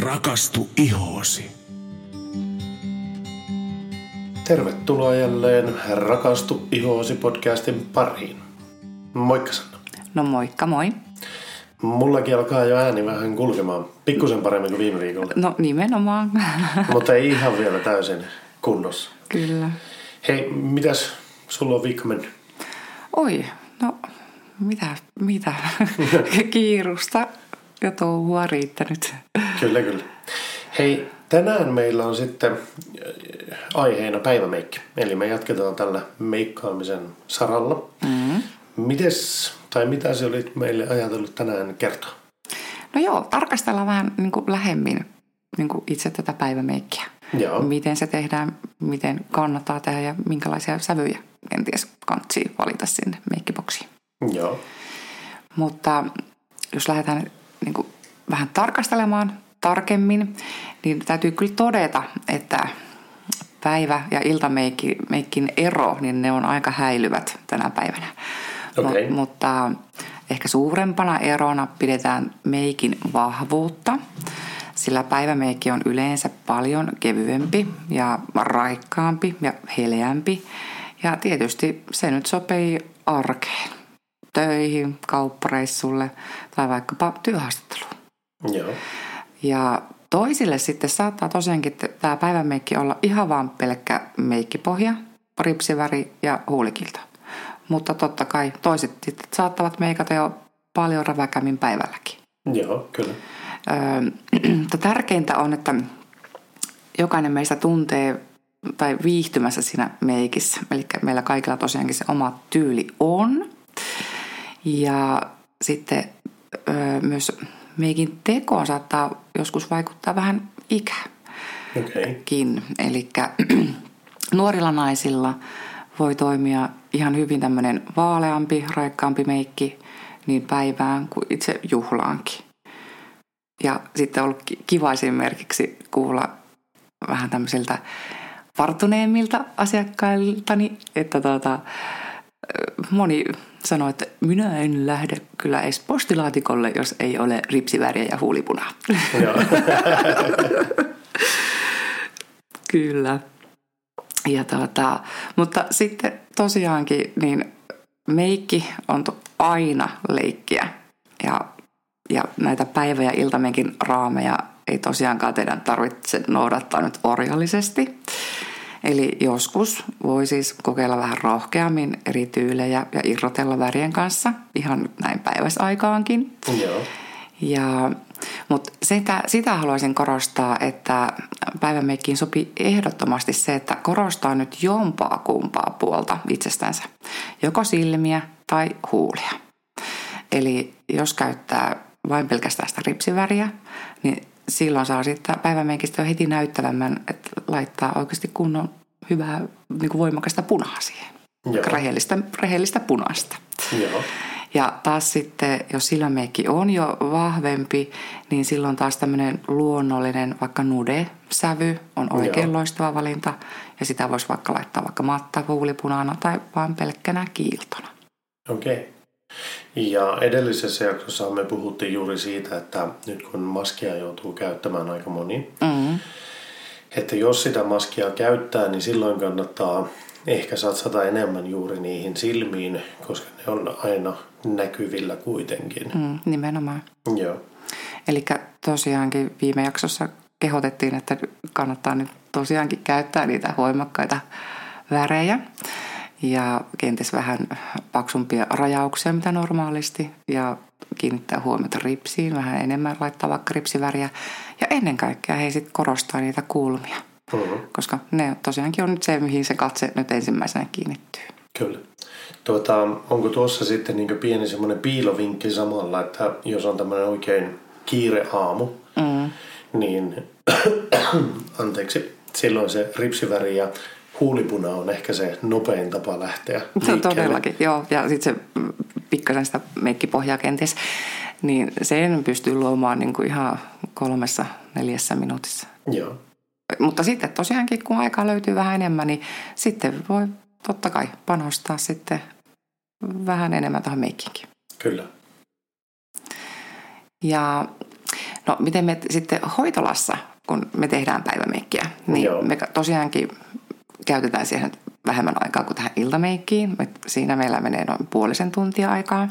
Rakastu ihoosi. Tervetuloa jälleen Rakastu ihoosi podcastin pariin. Moikka Sanna. No moikka moi. Mullakin alkaa jo ääni vähän kulkemaan. Pikkusen paremmin kuin viime viikolla. No nimenomaan. Mutta ei ihan vielä täysin kunnossa. Kyllä. Hei, mitäs sulla on viikko mennyt? Oi, no mitä, mitä? Kiirusta ja touhua riittänyt. Kyllä, kyllä. Hei, tänään meillä on sitten äh, aiheena päivämeikki. Eli me jatketaan tällä meikkaamisen saralla. Mm. Mites, tai mitä se olit meille ajatellut tänään kertoa? No joo, tarkastellaan vähän niin kuin lähemmin niin kuin itse tätä päivämeikkiä. Joo. Miten se tehdään, miten kannattaa tehdä ja minkälaisia sävyjä kenties kantsii valita sinne meikkiboksiin. Joo. Mutta jos lähdetään niin kuin vähän tarkastelemaan tarkemmin, niin täytyy kyllä todeta, että päivä- ja iltameikin ero, niin ne on aika häilyvät tänä päivänä. Okay. Mut, mutta ehkä suurempana erona pidetään meikin vahvuutta, sillä päivämeikki on yleensä paljon kevyempi ja raikkaampi ja heleämpi. Ja tietysti se nyt sopii arkeen, töihin, kauppareissulle tai vaikkapa työhaastatteluun. Joo. Ja toisille sitten saattaa tosiaankin tämä päivämeikki olla ihan vaan pelkkä meikkipohja, ripsiväri ja huulikilta. Mutta totta kai toiset sitten saattavat meikata jo paljon räväkämmin päivälläkin. Joo, kyllä. Öö, tärkeintä on, että jokainen meistä tuntee tai viihtymässä siinä meikissä. Eli meillä kaikilla tosiaankin se oma tyyli on. Ja sitten öö, myös meikin tekoon saattaa joskus vaikuttaa vähän ikäkin. Okay. Eli nuorilla naisilla voi toimia ihan hyvin tämmöinen vaaleampi, raikkaampi meikki niin päivään kuin itse juhlaankin. Ja sitten on ollut kiva esimerkiksi kuulla vähän tämmöisiltä vartuneemmilta asiakkailtani, että tuota, moni sanoi, että minä en lähde kyllä edes postilaatikolle, jos ei ole ripsiväriä ja huulipunaa. Joo. kyllä. Ja tuota, mutta sitten tosiaankin niin meikki on aina leikkiä ja, ja näitä päivä- ja iltamenkin raameja ei tosiaankaan teidän tarvitse noudattaa nyt orjallisesti. Eli joskus voi siis kokeilla vähän rohkeammin eri tyylejä ja irrotella värien kanssa ihan näin päiväsaikaankin. Joo. Ja, mutta sitä, sitä haluaisin korostaa, että päivämeikkiin sopii ehdottomasti se, että korostaa nyt jompaa kumpaa puolta itsestänsä. Joko silmiä tai huulia. Eli jos käyttää vain pelkästään sitä ripsiväriä, niin silloin saa sitten päivämeikistä heti näyttävämmän, että laittaa oikeasti kunnon hyvää niin kuin voimakasta punaa siihen. Joo. Rehellistä, rehellistä punaista. Joo. Ja taas sitten, jos silmämeikki on jo vahvempi, niin silloin taas tämmöinen luonnollinen vaikka nude-sävy on oikein Joo. loistava valinta. Ja sitä voisi vaikka laittaa vaikka matta huulipunaana tai vain pelkkänä kiiltona. Okei. Okay. Ja edellisessä jaksossa me puhuttiin juuri siitä, että nyt kun maskia joutuu käyttämään aika moni, Mm. että jos sitä maskia käyttää, niin silloin kannattaa ehkä satsata enemmän juuri niihin silmiin, koska ne on aina näkyvillä kuitenkin. Mm, nimenomaan. Joo. Eli tosiaankin viime jaksossa kehotettiin, että kannattaa nyt tosiaankin käyttää niitä voimakkaita värejä ja kenties vähän paksumpia rajauksia mitä normaalisti ja kiinnittää huomiota ripsiin, vähän enemmän laittaa vaikka ripsiväriä ja ennen kaikkea he sitten korostaa niitä kulmia, Mm-hmm. koska ne tosiaankin on nyt se, mihin se katse nyt ensimmäisenä kiinnittyy. Kyllä. Tuota, onko tuossa sitten niin pieni semmoinen piilovinkki samalla, että jos on tämmöinen oikein kiire aamu, Mm. niin anteeksi, silloin se ripsiväri ja huulipuna on ehkä se nopein tapa lähteä liikkeelle. todellakin, joo. Ja sitten se pikkasen sitä meikkipohjaa kenties, niin sen pystyy luomaan niin kuin ihan kolmessa, neljässä minuutissa. Joo, Mutta sitten tosiaankin, kun aikaa löytyy vähän enemmän, niin sitten voi totta kai panostaa sitten vähän enemmän tähän meikkiinkin. kyllä. Ja No miten me sitten hoitolassa, kun me tehdään päivämeikkiä, niin Joo. me tosiaankin käytetään siihen vähemmän aikaa kuin tähän iltameikkiin. Me- Siinä meillä menee noin puolisen tuntia aikaa.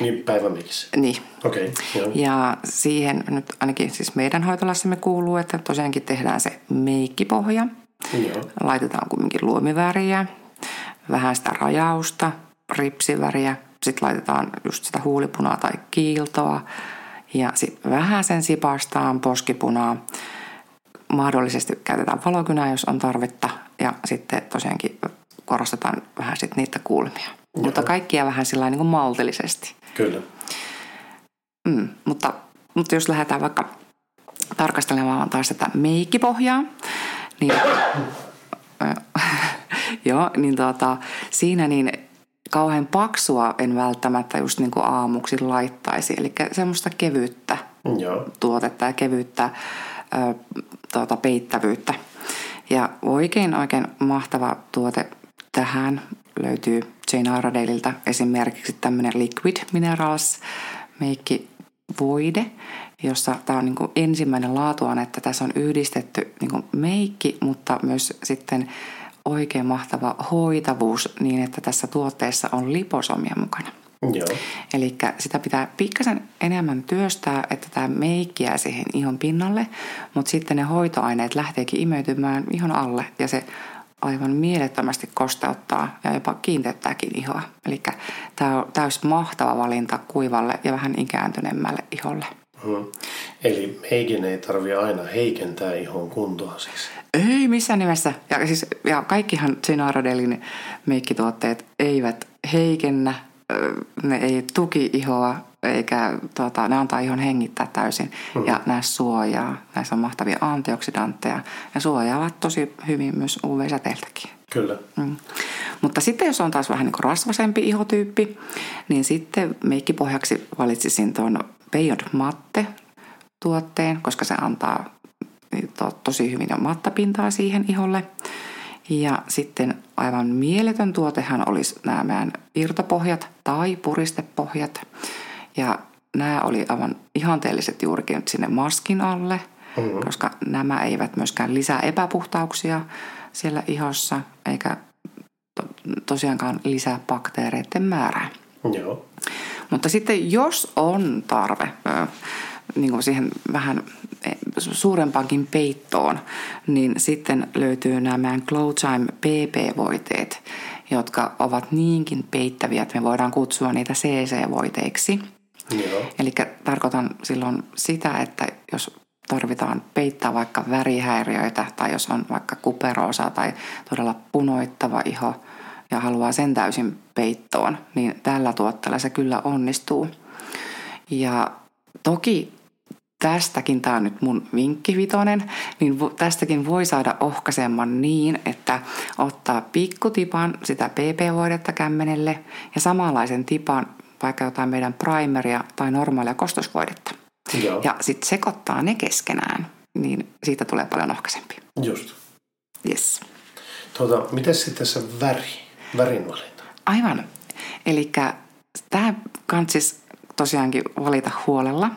Niin päivämikissä. Niin. Okei, joo. Ja siihen nyt ainakin siis meidän hoitolassamme kuuluu, että tosiaankin tehdään se meikkipohja. Joo. Laitetaan kumminkin luomiväriä, vähän sitä rajausta, ripsiväriä. Sitten laitetaan just sitä huulipunaa tai kiiltoa. Ja sitten vähän sen sipastaan poskipunaa. Mahdollisesti käytetään valokynää, jos on tarvetta. Ja sitten tosiaankin korostetaan vähän sit niitä kulmia. Mutta kaikkia vähän sillä niin kuin maltillisesti. Kyllä. Mm, mutta, mutta jos lähdetään vaikka tarkastelemaan taas tätä meikkipohjaa, niin, joo, niin tuota, siinä niin kauhean paksua en välttämättä just niin kuin aamuksi laittaisi. Eli semmoista kevyyttä Joo. tuotetta ja kevyyttä ö, tuota, peittävyyttä. Ja oikein oikein mahtava tuote tähän löytyy Jane Iredaleilta esimerkiksi tämmöinen Liquid Minerals meikki voide, jossa tämä on niin kuin ensimmäinen laatuaan, että tässä on yhdistetty niin kuin meikki, mutta myös sitten oikein mahtava hoitavuus niin, että tässä tuotteessa on liposomia mukana. Joo. Eli sitä pitää pikkasen enemmän työstää, että tämä meikki jää siihen ihon pinnalle, mutta sitten ne hoitoaineet lähteekin imeytymään ihon alle ja se aivan mielettömästi kosteuttaa ja jopa kiinteyttääkin ihoa. Eli tämä on täys mahtava valinta kuivalle ja vähän ikääntyneemmälle iholle. Mm. Eli meikin ei tarvi aina heikentää ihon kuntoa siis. Ei missään nimessä. Ja, siis, ja kaikkihan Gina Rodelin meikkituotteet eivät heikennä, ne ei tuki ihoa, eikä tuota, ne antaa ihon hengittää täysin. Hmm. Ja nämä suojaa, näissä on mahtavia antioksidantteja ja suojaavat tosi hyvin myös UV-säteiltäkin. Kyllä. Mm. Mutta sitten jos on taas vähän niin rasvasempi ihotyyppi, niin sitten meikkipohjaksi valitsisin tuon Beyond Matte tuotteen, koska se antaa to, tosi hyvin mattapintaa siihen iholle. Ja sitten aivan mieletön tuotehan olisi nämä meidän irtopohjat tai puristepohjat. Ja nämä oli aivan ihanteelliset juurikin nyt sinne maskin alle, mm-hmm. koska nämä eivät myöskään lisää epäpuhtauksia siellä ihossa, eikä to, tosiaankaan lisää bakteereiden määrää. Joo. Mutta sitten jos on tarve niin kuin siihen vähän suurempaankin peittoon, niin sitten löytyy nämä Glow Time PP-voiteet, jotka ovat niinkin peittäviä, että me voidaan kutsua niitä CC-voiteiksi. Eli tarkoitan silloin sitä, että jos tarvitaan peittää vaikka värihäiriöitä tai jos on vaikka kuperoosa tai todella punoittava iho ja haluaa sen täysin peittoon, niin tällä tuotteella se kyllä onnistuu. Ja toki tästäkin, tämä on nyt mun vinkki vitonen, niin tästäkin voi saada ohkaisemman niin, että ottaa pikkutipan sitä PP-voidetta kämmenelle ja samanlaisen tipan vaikka jotain meidän primeria tai normaalia kostosvoidetta. Joo. Ja sitten sekoittaa ne keskenään, niin siitä tulee paljon ohkaisempi. Just. Yes. Tuota, miten sitten se väri, värinvalinta? Aivan. Eli tämä kansis tosiaankin valita huolella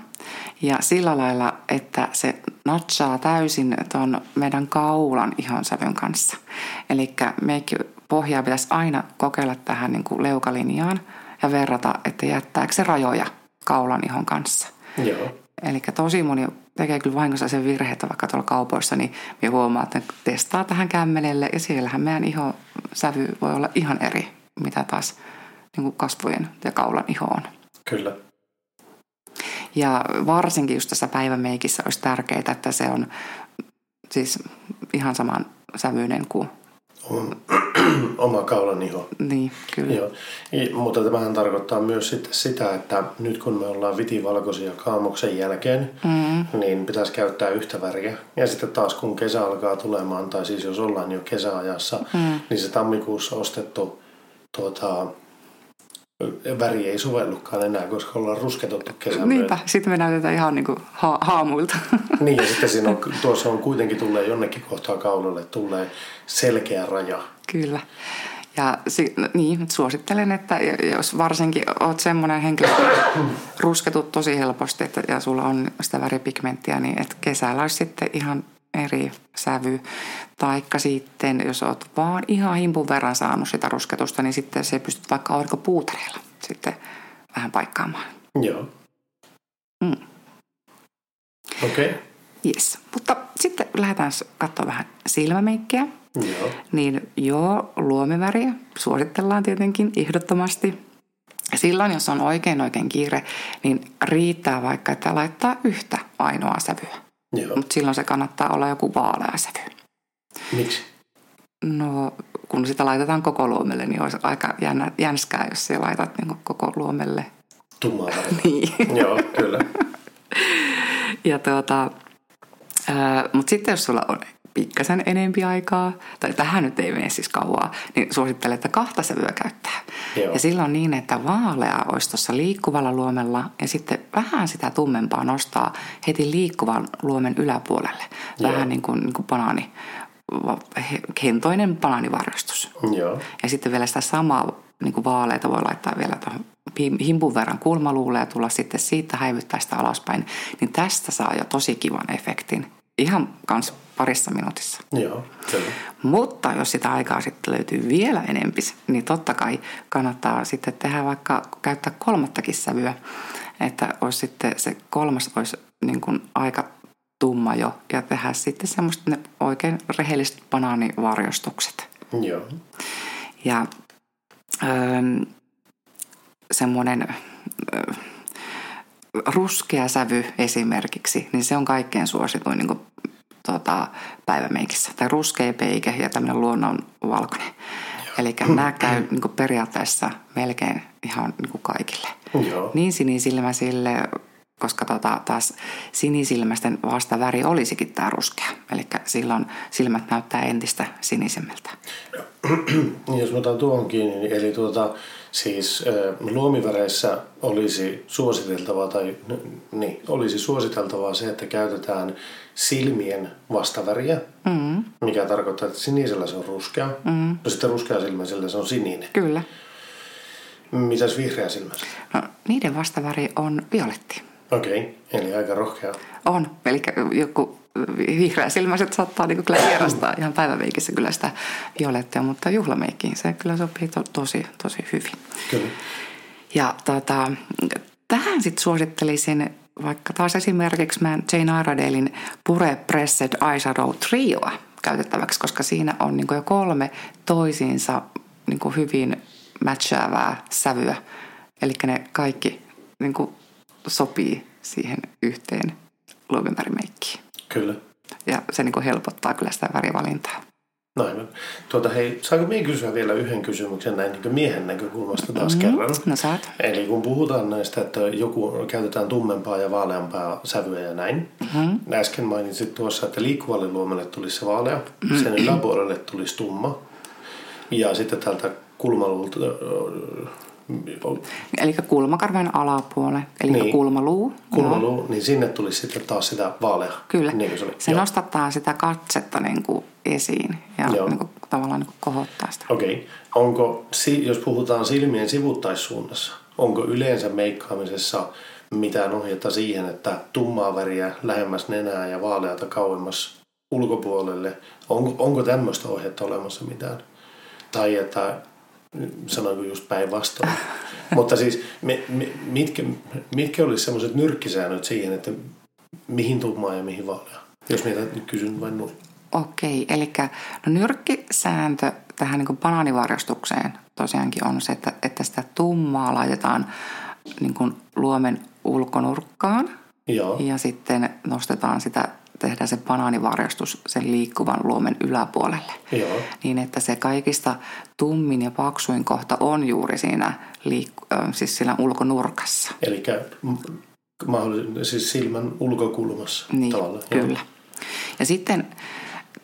ja sillä lailla, että se natsaa täysin tuon meidän kaulan ihonsävyn kanssa. Eli meikki pohjaa pitäisi aina kokeilla tähän niin kuin leukalinjaan ja verrata, että jättääkö se rajoja kaulan ihon kanssa. Joo. Eli tosi moni tekee kyllä vahingossa sen virhe, että vaikka tuolla kaupoissa, niin me huomaa, että testaa tähän kämmenelle ja siellähän meidän iho sävy voi olla ihan eri, mitä taas niin kuin kasvojen ja kaulan iho on. Kyllä. Ja varsinkin just tässä päivämeikissä olisi tärkeää, että se on siis ihan saman sävyinen kuin... Oma kaulan iho. Niin, kyllä. Joo. I- Mutta tämähän tarkoittaa myös sitten sitä, että nyt kun me ollaan vitivalkoisia kaamoksen jälkeen, mm. niin pitäisi käyttää yhtä väriä. Ja sitten taas kun kesä alkaa tulemaan, tai siis jos ollaan jo kesäajassa, mm. niin se tammikuussa ostettu tuota, väri ei sovellukaan enää, koska ollaan rusketuttu kesän Niinpä, sitten me näytetään ihan niin kuin ha- haamuilta. Niin ja sitten siinä on, tuossa on kuitenkin tulee jonnekin kohtaa kaulalle tulee selkeä raja. Kyllä. Ja si- no niin, suosittelen, että jos varsinkin oot semmoinen henkilö, rusketut tosi helposti että, ja sulla on sitä väripigmenttiä, niin että kesällä olisi sitten ihan eri sävy. Taikka sitten, jos oot vaan ihan himpun verran saanut sitä rusketusta, niin sitten se pystyt vaikka aurinkopuutereilla sitten vähän paikkaamaan. Joo. Mm. Okei. Okay. Yes. Mutta sitten lähdetään katsoa vähän silmämeikkiä. Joo. Niin joo, luomiväriä suositellaan tietenkin ehdottomasti. Silloin, jos on oikein oikein kiire, niin riittää vaikka, että laittaa yhtä ainoa sävyä. Mutta silloin se kannattaa olla joku vaalea sävy. Miksi? No, kun sitä laitetaan koko luomelle, niin olisi aika jännä, jänskää, jos sä laitat niin koko luomelle. Tummaa. Niin. Joo, kyllä. Ja tuota, mutta sitten jos sulla on pikkasen enempi aikaa, tai tähän nyt ei mene siis kauaa, niin suosittelen, että kahta sävyä käyttää. Joo. Ja silloin niin, että vaalea olisi tuossa liikkuvalla luomella ja sitten vähän sitä tummempaa nostaa heti liikkuvan luomen yläpuolelle. Joo. Vähän niin kuin, niin kuin banaani, kentoinen banaanivarjostus. Joo. Ja sitten vielä sitä samaa niin kuin vaaleita voi laittaa vielä tuohon him- himpun verran kulmaluulle ja tulla sitten siitä häivyttää sitä alaspäin. Niin tästä saa jo tosi kivan efektin. Ihan kans parissa minuutissa. Joo, kyllä. Mutta jos sitä aikaa sitten löytyy vielä enempis, niin totta kai kannattaa sitten tehdä vaikka käyttää kolmattakin sävyä. Että olisi sitten se kolmas olisi niin kuin aika tumma jo ja tehdä sitten semmoista ne oikein rehelliset banaanivarjostukset. Joo. Ja öö, semmoinen öö, ruskea sävy esimerkiksi, niin se on kaikkein suosituin niin tota, päivämeikissä. Tai ruskea peike ja tämmöinen luonnon valkoinen. Eli nämä käy niin kuin periaatteessa melkein ihan niin kuin kaikille. Joo. Niin sinisilmäisille, koska tota, taas sinisilmäisten vastaväri olisikin tämä ruskea. Eli silloin silmät näyttää entistä sinisemmältä. Niin jos mä otan tuohon kiinni, niin eli tuota, siis luomiväreissä olisi suositeltavaa, tai niin, olisi suositeltavaa se, että käytetään silmien vastaväriä, Mm, mikä tarkoittaa, että sinisellä se on ruskea, mm, no sitten ruskea silmäisellä se on sininen. kyllä. Mitäs vihreä silmä? No, niiden vastaväri on violetti. Okei, okay. eli aika rohkea. On. Eli joku vihreä silmäiset saattaa niin kyllä vierastaa ihan päivämeikissä kyllä sitä violettia, mutta juhlameikkiin se kyllä sopii to, tosi, tosi hyvin. Kyllä. Ja tota, tähän sitten suosittelisin vaikka taas esimerkiksi mä Jane Iredalein Pure Pressed Eyeshadow Trioa käytettäväksi, koska siinä on niin jo kolme toisiinsa niin hyvin matchaavaa sävyä. Eli ne kaikki niin sopii siihen yhteen luomivärimeikkiin. Kyllä. Ja se niin helpottaa kyllä sitä värivalintaa. No aivan. Tuota, hei, saanko minä kysyä vielä yhden kysymyksen näin niin miehen näkökulmasta taas mm-hmm. kerran? No saat. Eli kun puhutaan näistä, että joku käytetään tummempaa ja vaaleampaa sävyä ja näin. Mm-hmm. Äsken mainitsit tuossa, että liikkuvalle luomalle tulisi se vaalea, mm-hmm. sen yläpuolelle tulisi tumma. Ja sitten tältä kulmalulta, Eli kulmakarvojen alapuolelle, eli Niin. niin. kulmaluu. Joo. kulmaluu, niin sinne tulisi sitten taas sitä vaalea. Kyllä. Niin se, oli. se Joo. nostattaa sitä katsetta niin kuin esiin ja Joo. niin kuin, tavallaan niin kuin kohottaa sitä. Okei. Onko, si- jos puhutaan silmien sivuttaissuunnassa, onko yleensä meikkaamisessa mitään ohjetta siihen, että tummaa väriä lähemmäs nenää ja vaaleata kauemmas ulkopuolelle? Onko, onko tämmöistä ohjetta olemassa mitään? Tai että, sanoinko just päinvastoin. Mutta siis me, me, mitkä, mitkä olisi semmoiset nyrkkisäännöt siihen, että mihin tummaa ja mihin vaalea? Jos niitä nyt kysyn vain noin. Okei, eli no nyrkkisääntö tähän niin banaanivarjostukseen tosiaankin on se, että, että sitä tummaa laitetaan niin kuin luomen ulkonurkkaan Joo. ja sitten nostetaan sitä, tehdään se banaanivarjostus sen liikkuvan luomen yläpuolelle. Joo. Niin, että se kaikista tummin ja paksuin kohta on juuri siinä, liik- ö, siis siinä ulkonurkassa. Eli siis silmän ulkokulmassa Niin, tavallaan. kyllä. Ja sitten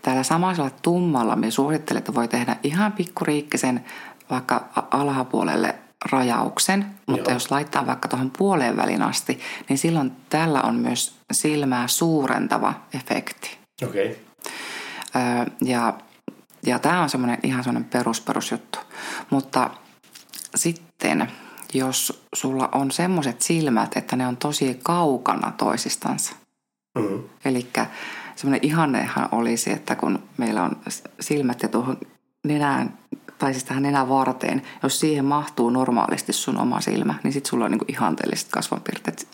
täällä samaisella tummalla me suosittelen, että voi tehdä ihan pikkuriikkisen vaikka alhapuolelle rajauksen, mutta Joo. jos laittaa vaikka tuohon puoleen välin asti, niin silloin tällä on myös silmää suurentava efekti. Okei. Okay. Öö, ja Ja tämä on semmoinen ihan semmoinen perus, perusjuttu. Mutta sitten, jos sulla on semmoiset silmät, että ne on tosi kaukana toisistansa. Mm. Eli semmoinen ihannehan olisi, että kun meillä on silmät ja tuohon nenään, tai siis tähän nenän varteen, jos siihen mahtuu normaalisti sun oma silmä, niin sitten sulla on niin ihanteelliset kasvonpiirteet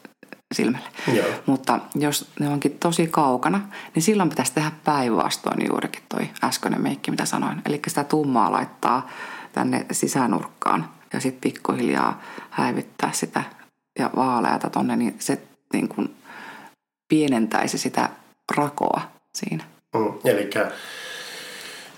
silmälle. Joo. Mutta jos ne onkin tosi kaukana, niin silloin pitäisi tehdä päinvastoin juurikin toi äskeinen meikki, mitä sanoin. Eli sitä tummaa laittaa tänne sisänurkkaan ja sitten pikkuhiljaa häivyttää sitä ja vaaleata tonne, niin se niin kuin pienentäisi sitä rakoa siinä. Mm, eli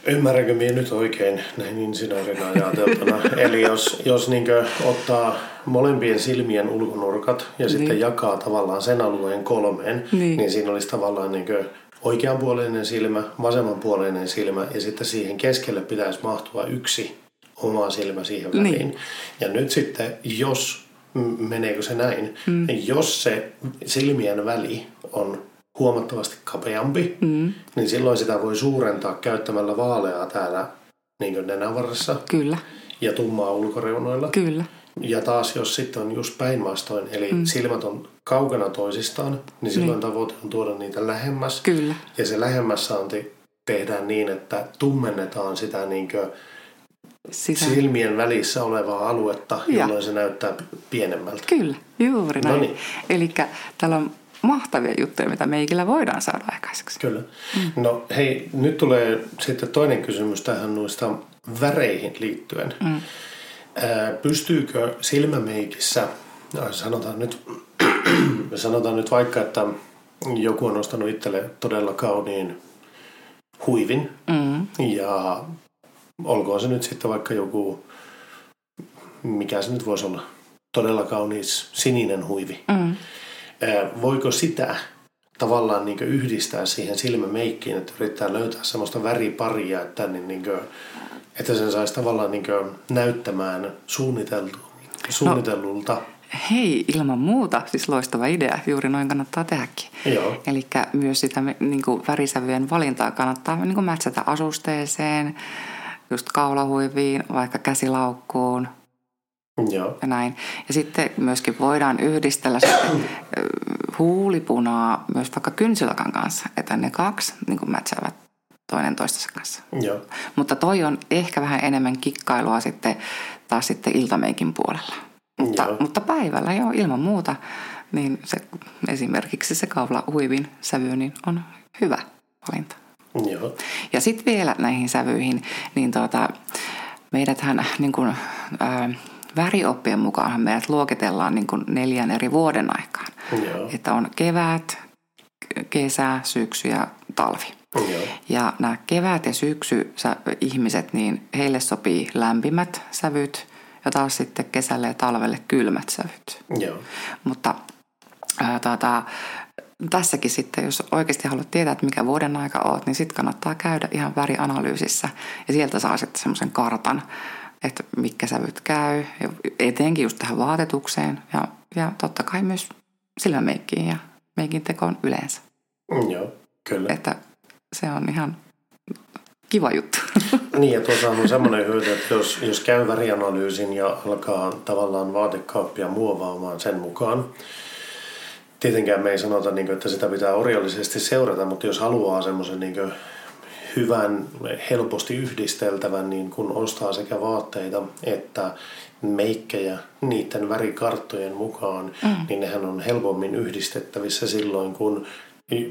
Ymmärränkö minä nyt oikein näin insinöörinä ajateltuna? Eli jos, jos niin ottaa molempien silmien ulkonurkat ja sitten niin. jakaa tavallaan sen alueen kolmeen, niin, niin siinä olisi tavallaan niin oikeanpuoleinen silmä, vasemmanpuoleinen silmä ja sitten siihen keskelle pitäisi mahtua yksi oma silmä siihen väliin. Niin. Ja nyt sitten, jos, meneekö se näin, mm. jos se silmien väli on huomattavasti kapeampi, mm. niin silloin sitä voi suurentaa käyttämällä vaaleaa täällä niin nenävarressa. Kyllä. Ja tummaa ulkoreunoilla. Kyllä. Ja taas jos sitten on just päinvastoin, eli mm. silmät on kaukana toisistaan, niin silloin niin. tavoite on tuoda niitä lähemmäs. Kyllä. Ja se lähemmäs saanti tehdään niin, että tummennetaan sitä niin sitä. silmien välissä olevaa aluetta, jolloin ja. se näyttää pienemmältä. Kyllä, juuri näin. Noniin. Eli täällä on mahtavia juttuja, mitä meikillä voidaan saada aikaiseksi. Kyllä. Mm. No hei, nyt tulee sitten toinen kysymys tähän noista väreihin liittyen. Mm. pystyykö silmämeikissä, sanotaan nyt, sanotaan nyt vaikka, että joku on ostanut itselle todella kauniin huivin mm. ja olkoon se nyt sitten vaikka joku, mikä se nyt voisi olla, todella kaunis sininen huivi. Mm voiko sitä tavallaan niin yhdistää siihen silmämeikkiin, että yrittää löytää semmoista väriparia, että, niin, niin kuin, että sen saisi tavallaan niin näyttämään suunniteltu, suunnitellulta. No, hei, ilman muuta, siis loistava idea, juuri noin kannattaa tehdäkin. Eli myös sitä niin kuin värisävyjen valintaa kannattaa niin kuin mätsätä asusteeseen, just kaulahuiviin, vaikka käsilaukkuun, Joo. Ja näin. Ja sitten myöskin voidaan yhdistellä huulipunaa myös vaikka kynsilakan kanssa, että ne kaksi niin kuin mätsäävät toinen toistensa kanssa. Joo. Mutta toi on ehkä vähän enemmän kikkailua sitten taas sitten iltameikin puolella. Mutta, joo. mutta päivällä jo ilman muuta, niin se, esimerkiksi se kaula huivin sävy niin on hyvä valinta. Joo. Ja sitten vielä näihin sävyihin, niin tuota, meidäthän niin kuin, ää, värioppien mukaan meidät luokitellaan niin kuin neljän eri vuoden aikaan. Joo. Että on kevät, kesä, syksy ja talvi. Joo. Ja nämä kevät ja syksy ihmiset, niin heille sopii lämpimät sävyt ja taas sitten kesälle ja talvelle kylmät sävyt. Joo. Mutta ää, tuota, tässäkin sitten, jos oikeasti haluat tietää, että mikä vuoden aika oot, niin sitten kannattaa käydä ihan värianalyysissä ja sieltä saa sitten semmoisen kartan, että mitkä sävyt käy, etenkin just tähän vaatetukseen ja, ja totta kai myös silmämeikkiin ja meikin tekoon yleensä. Mm, joo, kyllä. Että se on ihan kiva juttu. Niin, ja tuossa on semmoinen hyöty, että jos, jos käy värianalyysin ja alkaa tavallaan vaatekaappia muovaamaan sen mukaan, tietenkään me ei sanota, niin että sitä pitää orjallisesti seurata, mutta jos haluaa semmoisen niin hyvän, helposti yhdisteltävän, niin kun ostaa sekä vaatteita että meikkejä niiden värikarttojen mukaan, mm. niin nehän on helpommin yhdistettävissä silloin, kun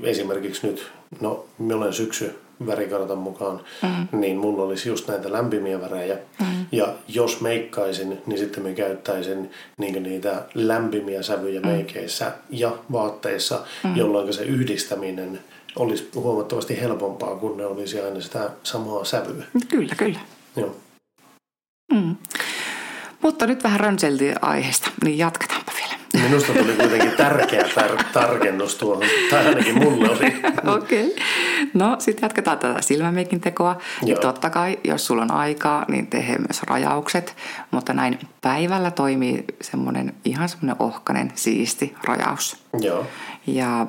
esimerkiksi nyt, no minä olen syksy värikartan mukaan, mm. niin mulla olisi just näitä lämpimiä värejä. Mm. Ja jos meikkaisin, niin sitten me käyttäisin niin niitä lämpimiä sävyjä mm. meikeissä ja vaatteissa, mm. jolloin se yhdistäminen – olisi huomattavasti helpompaa, kun ne olisi aina sitä samaa sävyä. Kyllä, kyllä. Joo. Mm. Mutta nyt vähän rönseltiin aiheesta, niin jatketaanpa vielä. Minusta tuli kuitenkin tärkeä tar- tarkennus tuohon, tai ainakin mulle oli. Okei. Okay. No sitten jatketaan tätä silmämeikin tekoa. Niin totta kai, jos sulla on aikaa, niin tee myös rajaukset. Mutta näin päivällä toimii semmoinen ihan semmoinen ohkainen, siisti rajaus. Joo. Ja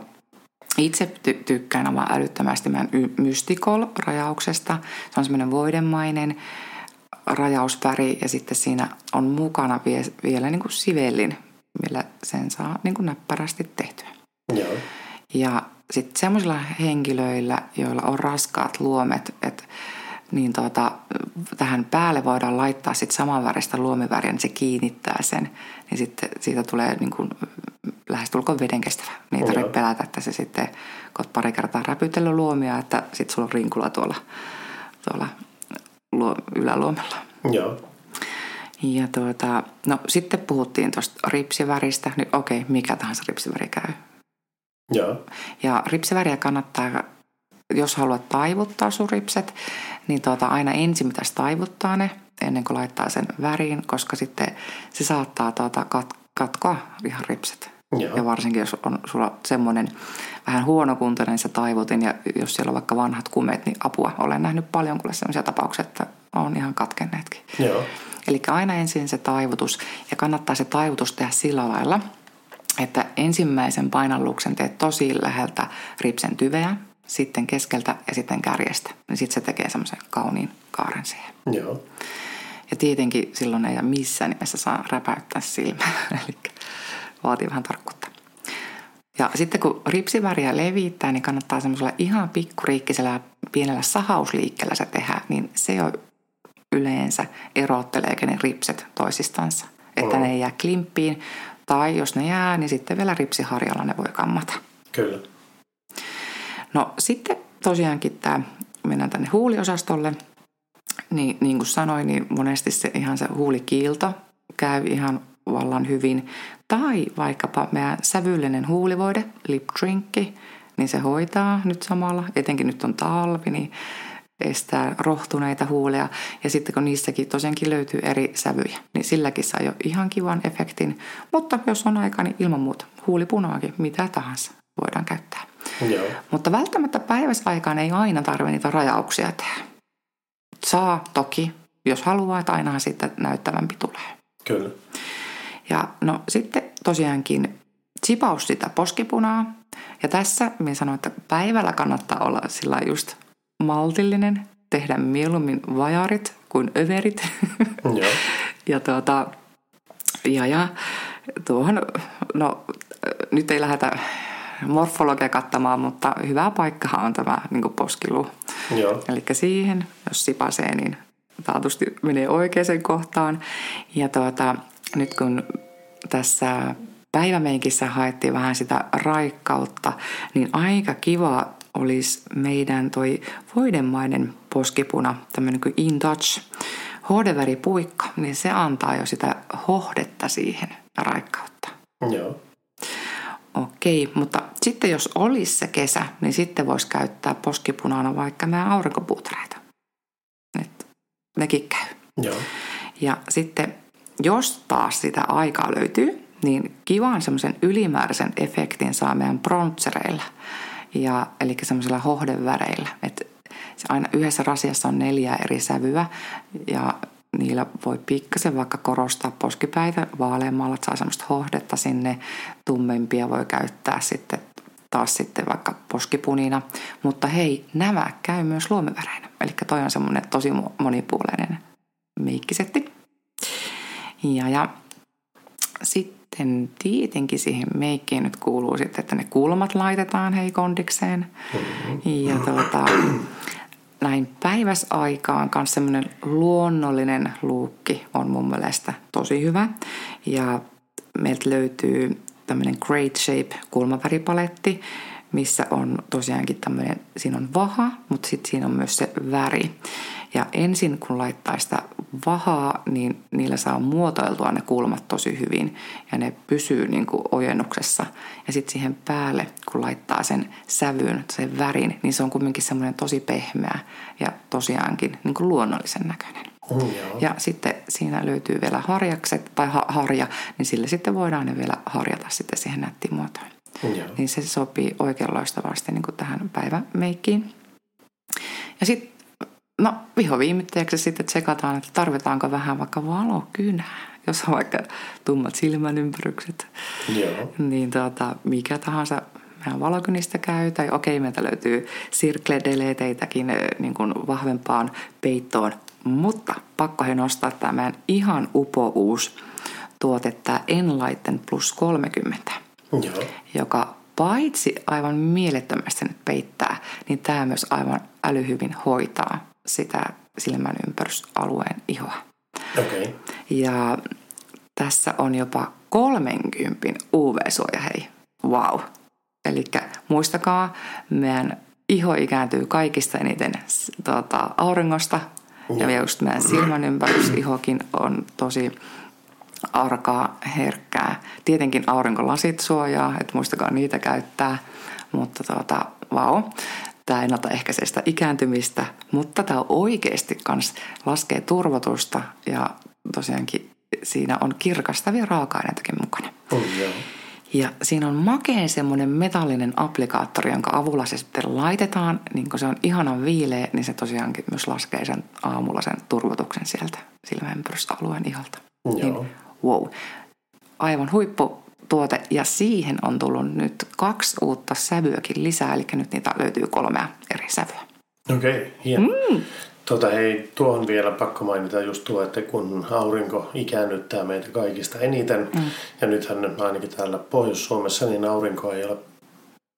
Itse ty- tykkään aivan älyttömästi meidän y- Mystical-rajauksesta. Se on semmoinen voidemainen rajausväri ja sitten siinä on mukana vie, vielä niin kuin sivellin, millä sen saa niin kuin näppärästi tehtyä. Joo. Ja sitten semmoisilla henkilöillä, joilla on raskaat luomet, että niin tuota, tähän päälle voidaan laittaa sitten samanväristä luomiväriä, niin se kiinnittää sen. Niin sitten siitä tulee niin kuin lähestulkoon vedenkestävä. Niin ei tarvitse pelätä, että se sitten, kun olet pari kertaa räpytellyt luomia, että sitten sulla on rinkula tuolla, tuolla luo, yläluomella. Joo. Ja tuota, no sitten puhuttiin tuosta ripsiväristä, niin okei, mikä tahansa ripsiväri käy. Joo. Ja ripsiväriä kannattaa, jos haluat taivuttaa sun ripset, niin tuota, aina ensin pitäisi taivuttaa ne ennen kuin laittaa sen väriin, koska sitten se saattaa tuota, kat, katkoa ihan ripset. Joo. Ja varsinkin, jos on sulla semmoinen vähän huonokuntoinen se taivutin ja jos siellä on vaikka vanhat kumeet, niin apua. Olen nähnyt paljon kuule sellaisia tapauksia, että on ihan katkenneetkin. Joo. Eli aina ensin se taivutus ja kannattaa se taivutus tehdä sillä lailla, että ensimmäisen painalluksen teet tosi läheltä ripsen tyveä, sitten keskeltä ja sitten kärjestä. Niin sitten se tekee semmoisen kauniin kaaren siihen. Joo. Ja tietenkin silloin ei missään nimessä saa räpäyttää silmää, eli vaatii vähän tarkkuutta. Ja sitten kun ripsiväriä levittää, niin kannattaa semmoisella ihan pikkuriikkisellä pienellä sahausliikkeellä se tehdä, niin se jo yleensä erotteleekin ne ripset toisistansa. Että ne ei jää klimppiin, tai jos ne jää, niin sitten vielä ripsiharjalla ne voi kammata. Kyllä. No sitten tosiaankin tämä, mennään tänne huuliosastolle, niin, niin kuin sanoin, niin monesti se ihan se huulikiilto käy ihan vallan hyvin. Tai vaikkapa meidän sävyllinen huulivoide, lip drinkki, niin se hoitaa nyt samalla, etenkin nyt on talvi, niin estää rohtuneita huuleja. Ja sitten kun niissäkin tosiaankin löytyy eri sävyjä, niin silläkin saa jo ihan kivan efektin. Mutta jos on aika, niin ilman muuta huulipunaakin, mitä tahansa voidaan käyttää. Joo. Mutta välttämättä päiväsaikaan ei aina tarvitse niitä rajauksia tehdä. Saa toki, jos haluaa, että ainahan sitten näyttävämpi tulee. Kyllä. Ja no sitten tosiaankin sipaus sitä poskipunaa. Ja tässä minä sanoin, että päivällä kannattaa olla sillä just maltillinen, tehdä mieluummin vajarit kuin överit. Joo. ja tuota, ja, ja tuohon, no nyt ei lähdetä morfologia kattamaan, mutta hyvä paikkahan on tämä niin poskiluu. Joo. Eli siihen, jos sipasee, niin taatusti menee oikeaan kohtaan. Ja tuota, nyt kun tässä päivämeikissä haettiin vähän sitä raikkautta, niin aika kiva olisi meidän toi voidemainen poskipuna, tämmöinen kuin In Touch, hohdeväripuikko, niin se antaa jo sitä hohdetta siihen raikkautta. Joo. Okei, mutta sitten jos olisi se kesä, niin sitten voisi käyttää poskipunana vaikka nämä aurinkopuutreita. Et nekin käy. Joo. Ja sitten jos taas sitä aikaa löytyy, niin kivan semmoisen ylimääräisen efektin saa meidän bronzereilla. Ja, eli semmoisilla hohdeväreillä. Että se aina yhdessä rasiassa on neljä eri sävyä ja niillä voi pikkasen vaikka korostaa poskipäitä vaaleammalla, että saa semmoista hohdetta sinne. Tummempia voi käyttää sitten taas sitten vaikka poskipunina. Mutta hei, nämä käy myös luomiväreinä. Eli toi on semmoinen tosi monipuolinen meikkisetti. Ja, ja sitten tietenkin siihen meikkiin nyt kuuluu sitten, että ne kulmat laitetaan hei kondikseen. Ja tuota, näin päiväsaikaan kanssa semmoinen luonnollinen luukki on mun mielestä tosi hyvä. Ja meiltä löytyy tämmöinen Great Shape kulmaväripaletti, missä on tosiaankin tämmöinen, siinä on vaha, mutta sitten siinä on myös se väri. Ja ensin kun laittaa sitä vahaa, niin niillä saa muotoiltua ne kulmat tosi hyvin ja ne pysyy niin kuin ojennuksessa. Ja sitten siihen päälle, kun laittaa sen sävyn, sen värin, niin se on kumminkin semmoinen tosi pehmeä ja tosiaankin niin kuin luonnollisen näköinen. Mm, joo. Ja sitten siinä löytyy vielä harjakset tai ha- harja, niin sille sitten voidaan ne vielä harjata sitten siihen nättiin muotoon. Joo. Niin se sopii oikein loistavasti niin kuin tähän päivämeikkiin. Ja sitten, no vihoviimitteeksi sitten tsekataan, että tarvitaanko vähän vaikka valokynää, jos on vaikka tummat silmän ympärykset. Joo. Niin tuota, mikä tahansa meidän valokynistä käy, tai okei, meiltä löytyy sirkledeleteitäkin niin kuin vahvempaan peittoon, mutta pakko he nostaa tämä meidän ihan upouus tuote, tämä Enlighten Plus 30, Joo. joka paitsi aivan mielettömästi nyt peittää, niin tämä myös aivan älyhyvin hoitaa sitä silmän ympärysalueen ihoa. Okay. Ja tässä on jopa 30 UV-suoja, hei. Wow. Eli muistakaa, meidän iho ikääntyy kaikista eniten tuota, auringosta. Ja just meidän silmän ympärysihokin on tosi arkaa, herkkää. Tietenkin aurinkolasit suojaa, että muistakaa niitä käyttää. Mutta tuota, vau, tämä ennaltaehkäisee sitä ikääntymistä, mutta tämä oikeasti kans laskee turvotusta ja tosiaankin siinä on kirkastavia raaka-aineitakin mukana. Oh, joo. Ja siinä on makeen semmoinen metallinen applikaattori, jonka avulla se sitten laitetaan, niin kun se on ihanan viileä, niin se tosiaankin myös laskee sen aamulla sen turvotuksen sieltä silmäympyrysalueen iholta. Joo. Niin, wow. Aivan huipputuote ja siihen on tullut nyt kaksi uutta sävyäkin lisää, eli nyt niitä löytyy kolmea eri sävyä. Okei, okay, hieno. Mm. Tota, hei, tuohon vielä pakko mainita just tuo, että kun aurinko ikäännyttää meitä kaikista eniten, mm. ja nythän ainakin täällä Pohjois-Suomessa, niin aurinko ei ole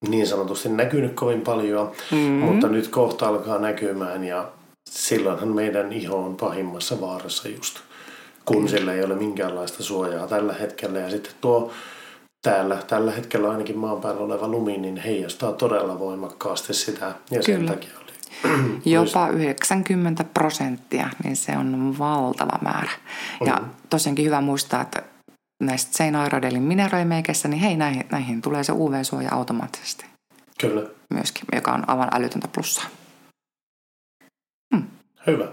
niin sanotusti näkynyt kovin paljon, mm. mutta nyt kohta alkaa näkymään, ja silloinhan meidän iho on pahimmassa vaarassa just, kun mm. sillä ei ole minkäänlaista suojaa tällä hetkellä, ja sitten tuo täällä tällä hetkellä ainakin maan päällä oleva lumi, niin heijastaa todella voimakkaasti sitä, ja Kyllä. sen takia Jopa 90 prosenttia, niin se on valtava määrä. Ja mm. tosiaankin hyvä muistaa, että näistä Seinoiradelin mineraalimeikissä, niin hei, näihin, näihin tulee se UV-suoja automaattisesti. Kyllä. Myöskin, joka on aivan älytöntä plussaa. Hmm. Hyvä.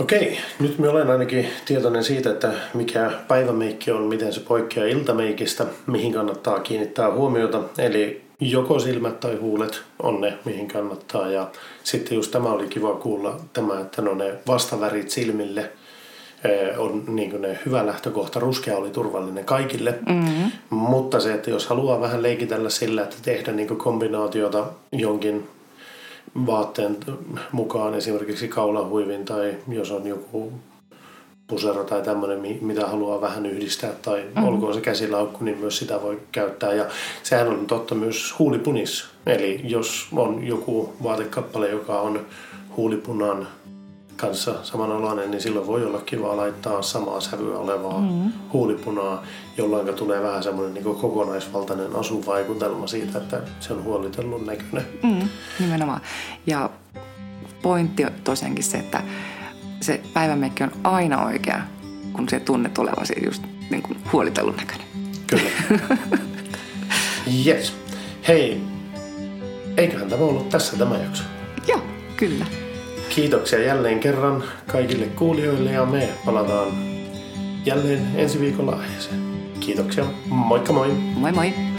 Okei, nyt me olen ainakin tietoinen siitä, että mikä päivämeikki on, miten se poikkeaa iltameikistä, mihin kannattaa kiinnittää huomiota. Eli joko silmät tai huulet on ne, mihin kannattaa. Ja sitten just tämä oli kiva kuulla, tämä, että no ne vastavärit silmille eh, on niin kuin ne hyvä lähtökohta. Ruskea oli turvallinen kaikille, mm-hmm. mutta se, että jos haluaa vähän leikitellä sillä, että tehdä niin kombinaatiota jonkin vaatteen mukaan, esimerkiksi kaulahuivin tai jos on joku pusero tai tämmöinen, mitä haluaa vähän yhdistää tai mm-hmm. olkoon se käsilaukku, niin myös sitä voi käyttää. Ja sehän on totta myös huulipunissa. Eli jos on joku vaatekappale, joka on huulipunan kanssa samanalainen, niin silloin voi olla kiva laittaa samaa sävyä olevaa mm-hmm. huulipunaa, jolloin tulee vähän semmoinen niin kokonaisvaltainen asuvaikutelma siitä, että se on huolitellun näköinen. Mm, nimenomaan. Ja pointti on tosiaankin se, että se päivämekki on aina oikea, kun se tunnet olevasi just niin kuin huolitellun näköinen. Kyllä. yes. Hei, eiköhän tämä ollut tässä tämä jakso. Joo, kyllä. Kiitoksia jälleen kerran kaikille kuulijoille ja me palataan jälleen ensi viikolla aiheeseen. Kiitoksia. Moikka moi. Moi moi.